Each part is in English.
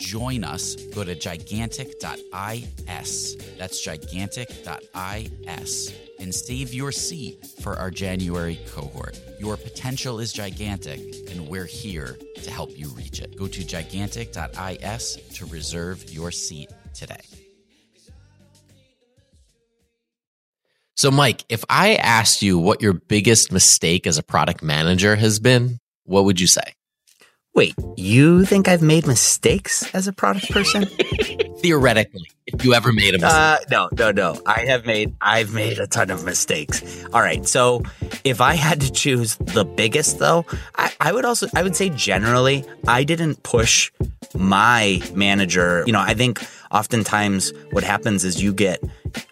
join us, go to gigantic.is. That's gigantic.is and save your seat for our January cohort. Your potential is gigantic, and we're here to help you reach it. Go to gigantic.is to reserve your seat today. So, Mike, if I asked you what your biggest mistake as a product manager has been, what would you say? Wait, you think I've made mistakes as a product person? Theoretically, if you ever made a mistake. Uh, no, no, no. I have made I've made a ton of mistakes. All right. So if I had to choose the biggest though, I, I would also I would say generally I didn't push my manager. You know, I think oftentimes what happens is you get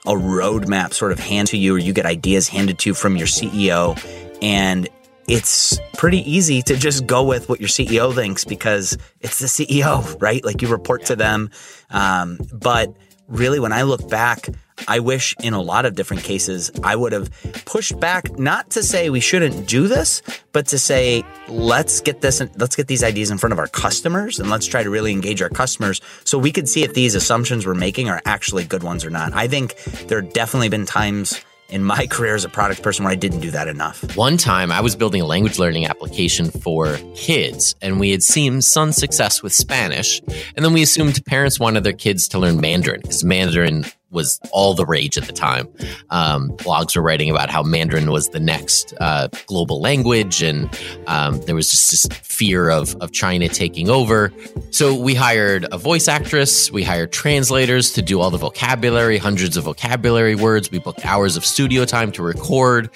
a roadmap sort of handed to you or you get ideas handed to you from your CEO and it's pretty easy to just go with what your CEO thinks because it's the CEO, right? Like you report to them. Um, but really, when I look back, I wish in a lot of different cases I would have pushed back, not to say we shouldn't do this, but to say let's get this, let's get these ideas in front of our customers and let's try to really engage our customers so we could see if these assumptions we're making are actually good ones or not. I think there have definitely been times in my career as a product person where I didn't do that enough. One time I was building a language learning application for kids, and we had seen some success with Spanish. And then we assumed parents wanted their kids to learn Mandarin because Mandarin was all the rage at the time. Um, blogs were writing about how Mandarin was the next uh, global language, and um, there was just this fear of, of China taking over. So we hired a voice actress, we hired translators to do all the vocabulary, hundreds of vocabulary words. We booked hours of studio time to record.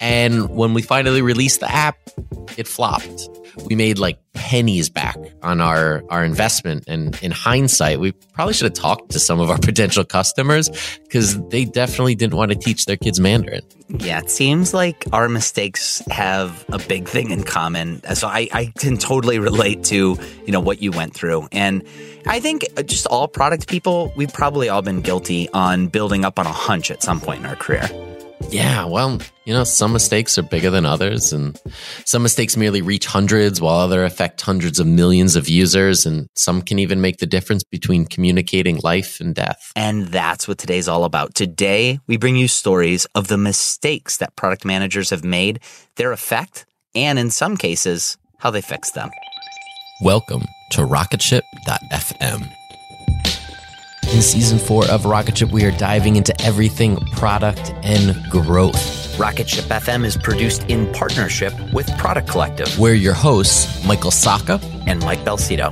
And when we finally released the app, it flopped we made like pennies back on our our investment and in hindsight we probably should have talked to some of our potential customers because they definitely didn't want to teach their kids mandarin Yeah, it seems like our mistakes have a big thing in common. So I, I can totally relate to, you know, what you went through. And I think just all product people, we've probably all been guilty on building up on a hunch at some point in our career. Yeah well you know some mistakes are bigger than others and some mistakes merely reach hundreds while other affect hundreds of millions of users and some can even make the difference between communicating life and death And that's what today's all about. Today, we bring you stories of the mistakes that product managers have made, their effect, and in some cases, how they fixed them. Welcome to rocketship.fm. In season four of Rocket Ship, we are diving into everything product and growth. Rocket Ship FM is produced in partnership with Product Collective We're your hosts, Michael Sacca. and Mike Belsito.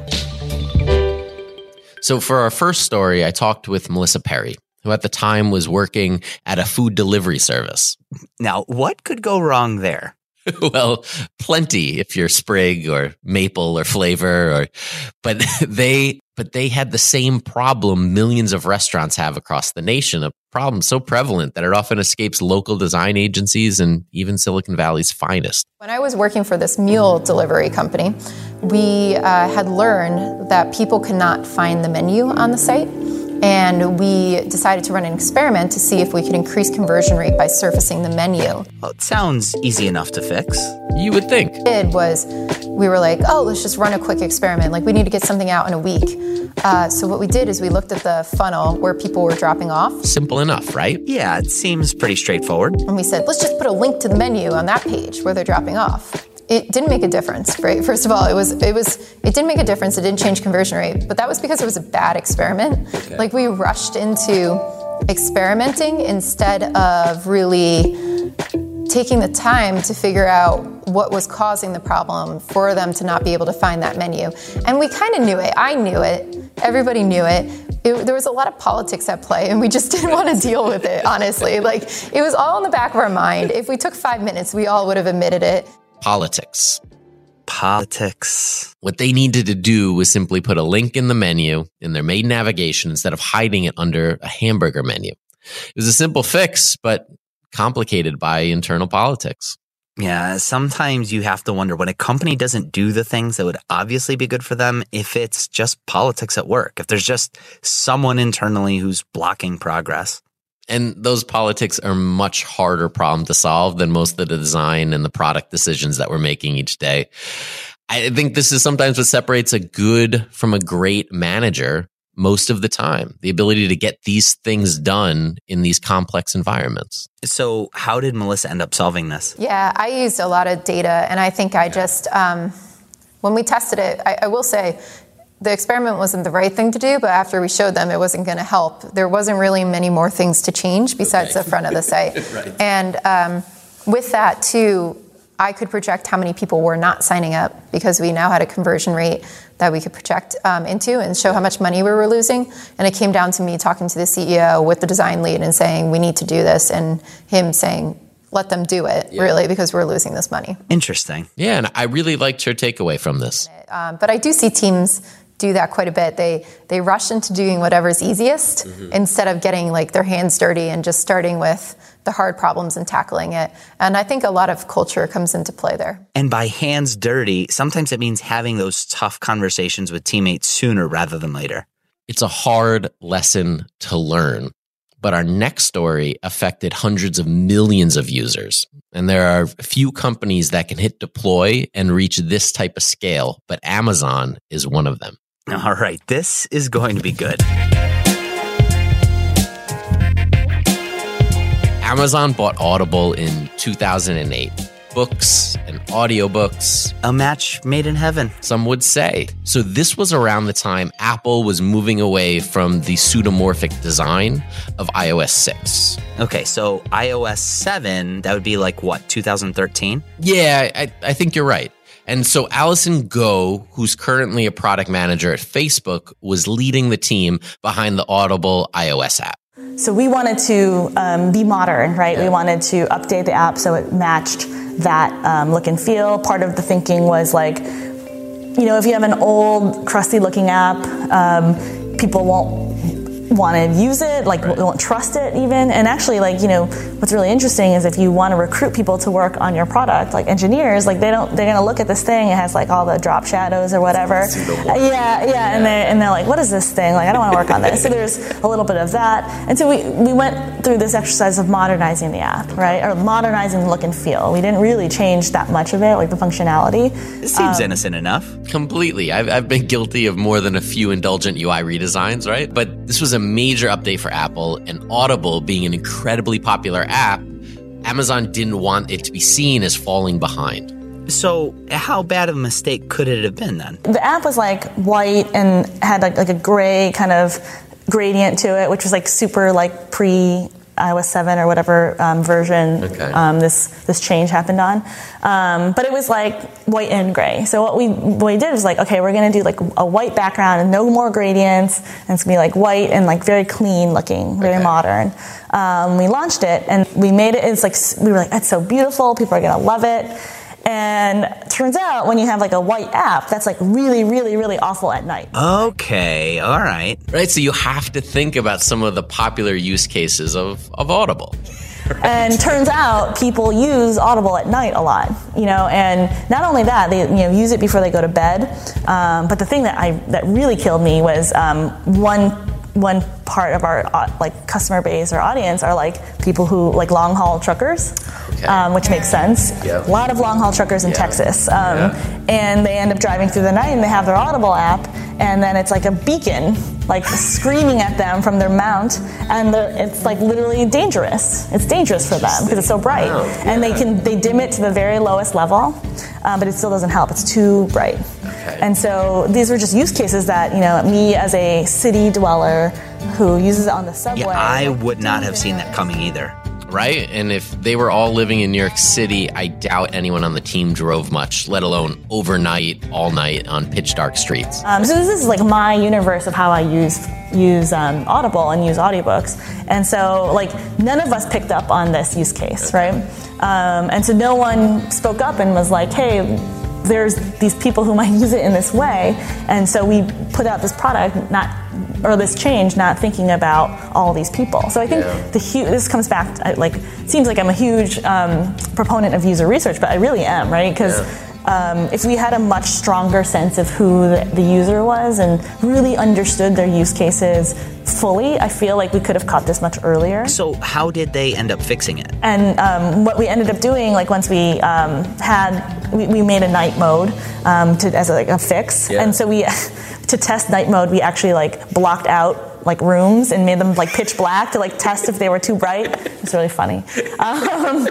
So, for our first story, I talked with Melissa Perri, who at the time was working at a food delivery service. Now, what could go wrong there? well, plenty if you're Sprig or Maple or Flavor or but they but they had the same problem millions of restaurants have across the nation, a problem so prevalent that it often escapes local design agencies and even Silicon Valley's finest. When I was working for this mule delivery company, we uh, had learned that people could not find the menu on the site. And we decided to run an experiment to see if we could increase conversion rate by surfacing the menu. Well, it sounds easy enough to fix. You would think. What we Did was we were like, oh, let's just run a quick experiment. Like we need to get something out in a week. Uh, so what we did is we looked at the funnel where people were dropping off, Simple enough, right? Yeah, it seems pretty straightforward. and we said, let's just put a link to the menu on that page where they're dropping off. It didn't make a difference, right? First of all, it was it was it didn't make a difference. It didn't change conversion rate, but that was because it was a bad experiment. Like we rushed into experimenting instead of really taking the time to figure out what was causing the problem for them to not be able to find that menu. And we kind of knew it. I knew it. Everybody knew it. it. There was a lot of politics at play, and we just didn't want to deal with it, honestly. Like, it was all in the back of our mind. If we took five minutes, we all would have admitted it. Politics. Politics. What they needed to do was simply put a link in the menu in their main navigation instead of hiding it under a hamburger menu. It was a simple fix, but complicated by internal politics. Yeah, sometimes you have to wonder when a company doesn't do the things that would obviously be good for them, if it's just politics at work, if there's just someone internally who's blocking progress. And those politics are much harder problem to solve than most of the design and the product decisions that we're making each day. I think this is sometimes what separates a good from a great manager most of the time. The ability to get these things done in these complex environments. So, how did Melissa end up solving this? Yeah, I used a lot of data, and I think I just, um, when we tested it, I, I will say, the experiment wasn't the right thing to do, but after we showed them it wasn't going to help, there wasn't really many more things to change besides the front of the site. And um, with that, too, I could project how many people were not signing up because we now had a conversion rate that we could project um, into and show how much money we were losing. And it came down to me talking to the CEO with the design lead and saying, we need to do this, and him saying, let them do it, really, because we're losing this money. Interesting. Yeah, and I really liked your takeaway from this. Um, but I do see teams do that quite a bit. They they rush into doing whatever's easiest mm-hmm. instead of getting like their hands dirty and just starting with the hard problems and tackling it. And I think a lot of culture comes into play there. And by hands dirty, sometimes it means having those tough conversations with teammates sooner rather than later. It's a hard lesson to learn. But our next story affected hundreds of millions of users. And there are few companies that can hit deploy and reach this type of scale, but Amazon is one of them. All right, this is going to be good. Amazon bought Audible in 2008. Books and audiobooks, A match made in heaven. some would say. So, this was around the time Apple was moving away from the skeuomorphic design of iOS 6. Okay, so iOS 7, that would be like what, 2013? Yeah, I, I think you're right. And so Allison Go, who's currently a product manager at Facebook, was leading the team behind the Audible iOS app. So we wanted to um, be modern, right? We wanted to update the app so it matched that um, look and feel. Part of the thinking was like, you know, if you have an old, crusty looking app, um, people won't want to use it, like right. won't trust it even. And actually, like you know, what's really interesting is if you want to recruit people to work on your product, like engineers, like they don't, they're gonna look at this thing. It has like all the drop shadows or whatever. Uh, yeah, yeah, and they and they're like, what is this thing? Like I don't want to work on this. so there's a little bit of that. And so we we went through this exercise of modernizing the app, right, or modernizing the look and feel. We didn't really change that much of it, like the functionality. It seems um, innocent enough. Completely. I've I've been guilty of more than a few indulgent UI redesigns, right? But this was a major update for Apple, and Audible being an incredibly popular app, Amazon didn't want it to be seen as falling behind. So, how bad of a mistake could it have been then? The app was like white and had like, like a gray kind of gradient to it, which was like super like pre iOS 7 or whatever um, version okay. um, this this change happened on. Um, but it was like white and gray. So what we what we did was like, okay, we're gonna do like a white background and no more gradients, and it's gonna be like white and like very clean looking, very okay. modern. Um, we launched it and we made it. It's like we were like, it's so beautiful. People are gonna love it. And turns out when you have like a white app, that's like really, really, really awful at night. Okay, all right. Right, so you have to think about some of the popular use cases of, of Audible. and turns out people use Audible at night a lot, you know. And not only that, they you know use it before they go to bed. Um, but the thing that I that really killed me was um, one one part of our uh, like customer base or audience are like people who like long haul truckers, okay. um, which makes sense. Yep. A lot of long haul truckers in yeah. Texas, um, yeah. and they end up driving through the night and they have their Audible app, and then it's like a beacon, like screaming at them from their mount, and it's like literally dangerous. It's dangerous for them because it's so bright, wow. yeah. and they can they dim it to the very lowest level, um, but it still doesn't help. It's too bright. Okay. And so these were just use cases that you know me as a city dweller who uses it on the subway. Yeah, I would not have seen that coming either right? And if they were all living in New York City, I doubt anyone on the team drove much, let alone overnight, all night on pitch dark streets. Um, so this is like my universe of how I use use um, Audible and use audiobooks, and so like none of us picked up on this use case, right? Um, and so no one spoke up and was like, "Hey." There's these people who might use it in this way, and so we put out this product, not or this change, not thinking about all these people. So I think yeah. the hu- this comes back to, like seems like I'm a huge um, proponent of user research, but I really am, right? Because yeah. Um, if we had a much stronger sense of who the, the, user was and really understood their use cases fully, I feel like we could have caught this much earlier. So, how did they end up fixing it? And um, what we ended up doing, like once we um, had, we, we, made a night mode um, to, as a, like a fix, yeah. and so we. to test night mode, we actually like blocked out like rooms and made them like pitch black to like test if they were too bright. It's really funny. Um,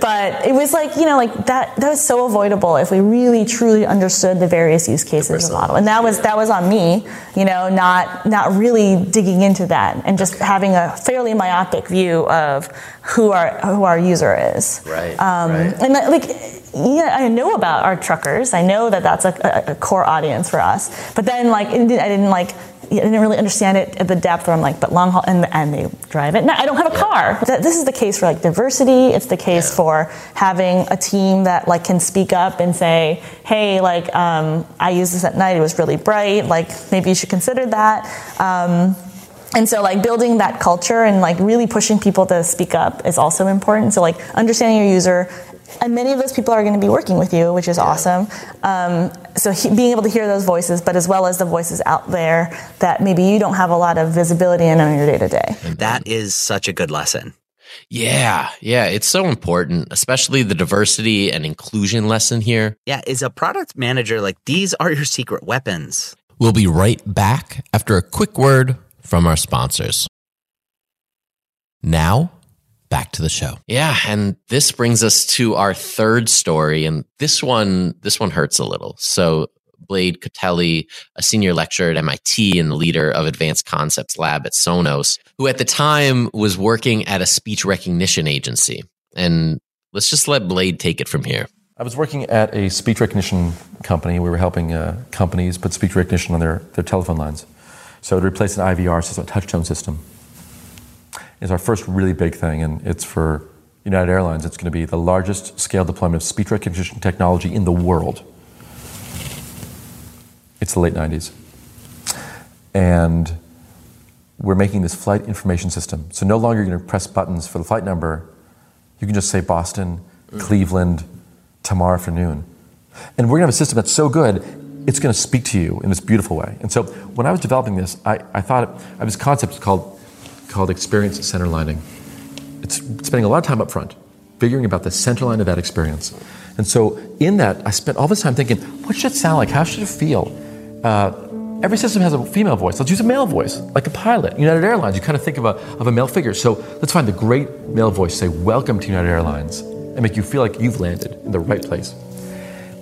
but it was like, you know, like that, that was so avoidable if we really truly understood the various use cases of Audible. And that was, that was on me, you know, not, not really digging into that and just having a fairly myopic view of who our, who our user is. Right. Um, right. And like, yeah, I know about our truckers. I know that that's a, a, core audience for us. But then, like, I didn't like I didn't really understand it at the depth where I'm like, but long haul, and, and they drive it. Now, I don't have a car. This is the case for like diversity. It's the case yeah. for having a team that like can speak up and say, hey, like um, I used this at night. It was really bright. Like maybe you should consider that. Um, and so like building that culture and like really pushing people to speak up is also important. So like understanding your user, and many of those people are going to be working with you, which is yeah. awesome. Um, so he, being able to hear those voices, but as well as the voices out there that maybe you don't have a lot of visibility in on your day to day. That is such a good lesson. Yeah, yeah, it's so important, especially the diversity and inclusion lesson here. Yeah, is a product manager like these are your secret weapons. We'll be right back after a quick word from our sponsors. Now, back to the show. Yeah, and this brings us to our third story and this one this one hurts a little. So Blade Kotelly, a senior lecturer at MIT and the leader of Advanced Concepts Lab at Sonos, who at the time was working at a speech recognition agency. And let's just let Blade take it from here. I was working at a speech recognition company. We were helping uh, companies put speech recognition on their, their telephone lines. So to replace an IVR system, a touch tone system is our first really big thing, and it's for United Airlines, it's going to be the largest scale deployment of speech recognition technology in the world. It's the late 90s. And we're making this flight information system. So no longer you're going to press buttons for the flight number. You can just say Boston, mm. Cleveland, tomorrow afternoon. And we're going to have a system that's so good, it's going to speak to you in this beautiful way. And so when I was developing this, I, I thought I have this concept is called, called experience center lining. It's spending a lot of time up front, figuring about the center line of that experience. And so in that, I spent all this time thinking, what should it sound like? How should it feel? Uh, every system has a female voice. Let's use a male voice, like a pilot. United Airlines, you kind of think of a, of a male figure. So let's find the great male voice, say, welcome to United Airlines, and make you feel like you've landed in the right place.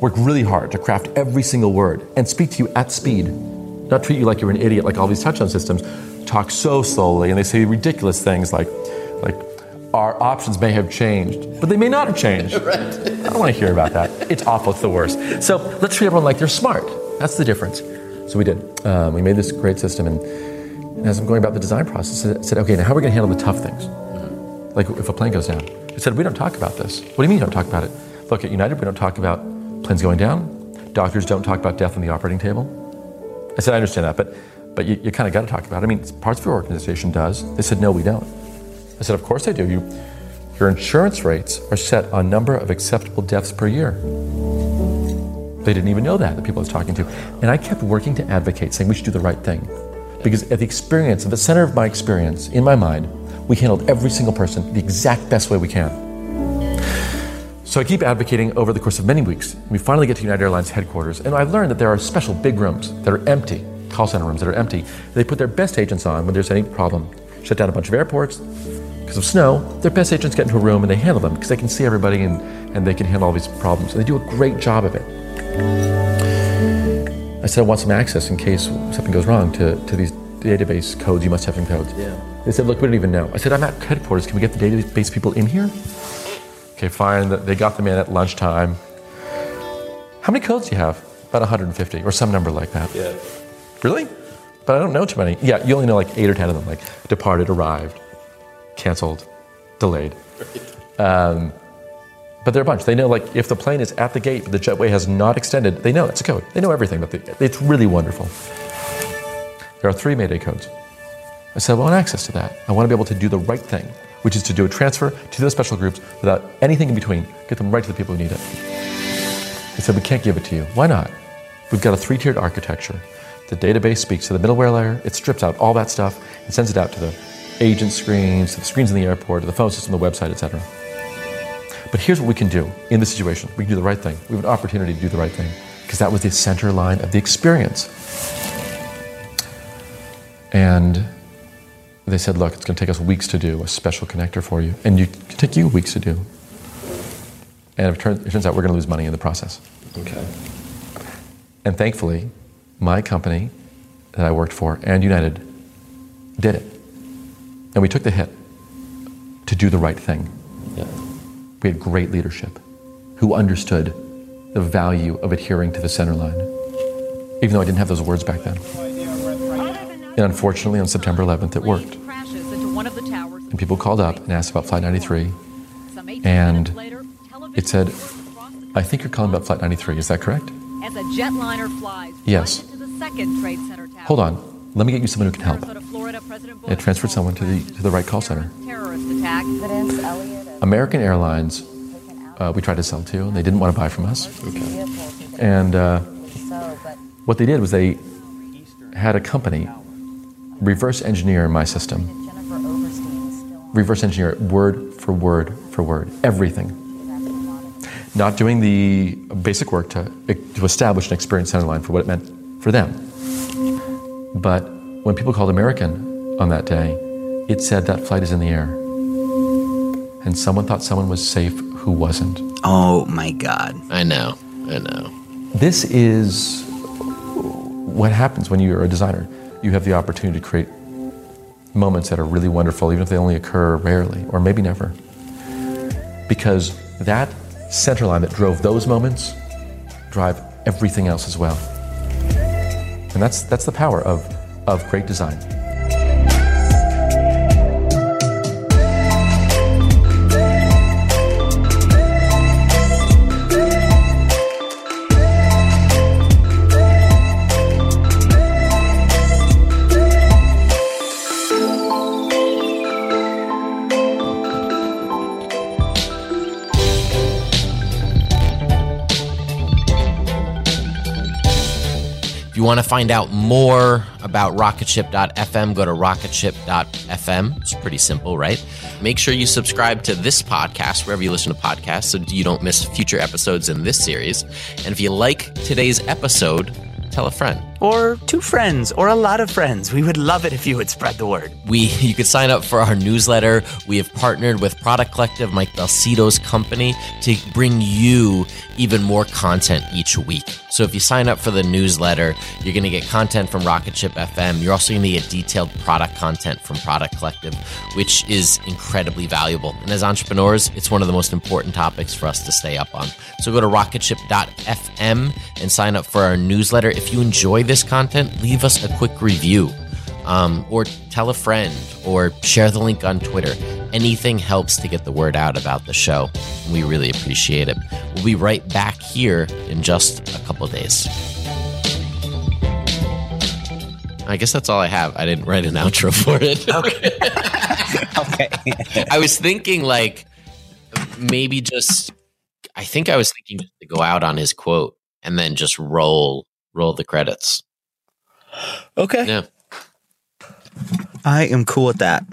Work really hard to craft every single word and speak to you at speed. Not treat you like you're an idiot like all these touch tone systems. Talk so slowly and they say ridiculous things like, like our options may have changed, but they may not have changed. right. I don't want to hear about that. It's awful. It's the worst. So let's treat everyone like they're smart. That's the difference. So we did. Um, we made this great system, and, and, as I'm going about the design process, I said, okay, now how are we going to handle the tough things? Like if a plane goes down. I said, we don't talk about this. What do you mean you don't talk about it? Look, at United, we don't talk about planes going down. Doctors don't talk about death on the operating table. I said, I understand that, but, but you, you kind of got to talk about it. I mean, parts of your organization does. They said, no, we don't. I said, of course they do. You, your insurance rates are set on number of acceptable deaths per year. They didn't even know that, the people I was talking to. And I kept working to advocate, saying we should do the right thing. Because at the experience, at the center of my experience, in my mind, we handled every single person the exact best way we can. So I keep advocating over the course of many weeks. We finally get to United Airlines headquarters, and I've learned that there are special big rooms that are empty, call center rooms that are empty. They put their best agents on when there's any problem. Shut down a bunch of airports, because of snow, their best agents get into a room and they handle them because they can see everybody and, and they can handle all these problems. And they do a great job of it. I said, I want some access in case something goes wrong to, to these database codes. You must have some codes. Yeah. They said, look, we don't even know. I said, I'm at headquarters. Can we get the database people in here? Okay, fine. They got them in at lunchtime. How many codes do you have? About 150 or some number like that. Yeah. Really? But I don't know too many. Yeah, you only know like eight or ten of them, like departed, arrived, canceled, delayed. Um, but they're a bunch. They know, like, if the plane is at the gate, but the jetway has not extended, they know it's a code. They know everything. But they, it's really wonderful. There are three Mayday codes. I said, I want access to that. I want to be able to do the right thing, which is to do a transfer to those special groups without anything in between, get them right to the people who need it. They said, we can't give it to you. Why not? We've got a three tiered architecture. The database speaks to the middleware layer, it strips out all that stuff and sends it out to the agent screens, to the screens in the airport, to the phone system, the website, etc. But here's what we can do in this situation. We can do the right thing. We have an opportunity to do the right thing because that was the center line of the experience. And they said, look, it's going to take us weeks to do a special connector for you. And you, it can take you weeks to do. And it turns, it turns out we're going to lose money in the process. Okay. And thankfully, my company that I worked for and United did it. And we took the hit to do the right thing. Yeah. We had great leadership who understood the value of adhering to the center line, even though I didn't have those words back then. And unfortunately, on September 11th, it worked. And people called up and asked about Flight 93. And it said, I think you're calling about Flight 93. Is that correct? As a jetliner flies Yes. right into the second Trade Center tower. Hold on. Let me get you someone who can help. Minnesota, Florida, It transferred someone to the, to the right call center. Terrorist attack. Evidence, Elliot, and American Airlines, uh, we tried to sell to, and they didn't want to buy from us. vehicles. And uh, what they did was they had a company reverse engineer my system, Jennifer Overstein is still on reverse engineer it word for word for word, everything. Not doing the basic work to, to establish an experience center line for what it meant for them. But when people called American on that day, it said that flight is in the air. And someone thought someone was safe who wasn't. Oh my God. I know. I know. This is what happens when you're a designer. You have the opportunity to create moments that are really wonderful, even if they only occur rarely or maybe never. Because that center line that drove those moments drive everything else as well. And that's, that's the power of, of great design. You want to find out more about rocketship.fm, go to rocketship.fm. It's pretty simple, right? Make sure you subscribe to this podcast wherever you listen to podcasts so you don't miss future episodes in this series. And if you like today's episode, tell a friend. Or two friends, or a lot of friends. We would love it if you would spread the word. We you could sign up for our newsletter. We have partnered with Product Collective, Mike Belsito's company, to bring you even more content each week. So if you sign up for the newsletter, you're going to get content from Rocketship FM. You're also going to get detailed product content from Product Collective, which is incredibly valuable. And as entrepreneurs, it's one of the most important topics for us to stay up on. So go to rocketship.fm and sign up for our newsletter. If you enjoy this content, leave us a quick review um, or tell a friend or share the link on Twitter. Anything helps to get the word out about the show. We really appreciate it. We'll be right back here in just a couple days. I guess that's all I have. I didn't write an outro for it. Okay. okay. I was thinking like maybe just I think I was thinking to go out on his quote and then just roll roll the credits. okay. Yeah. I am cool with that.